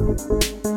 Música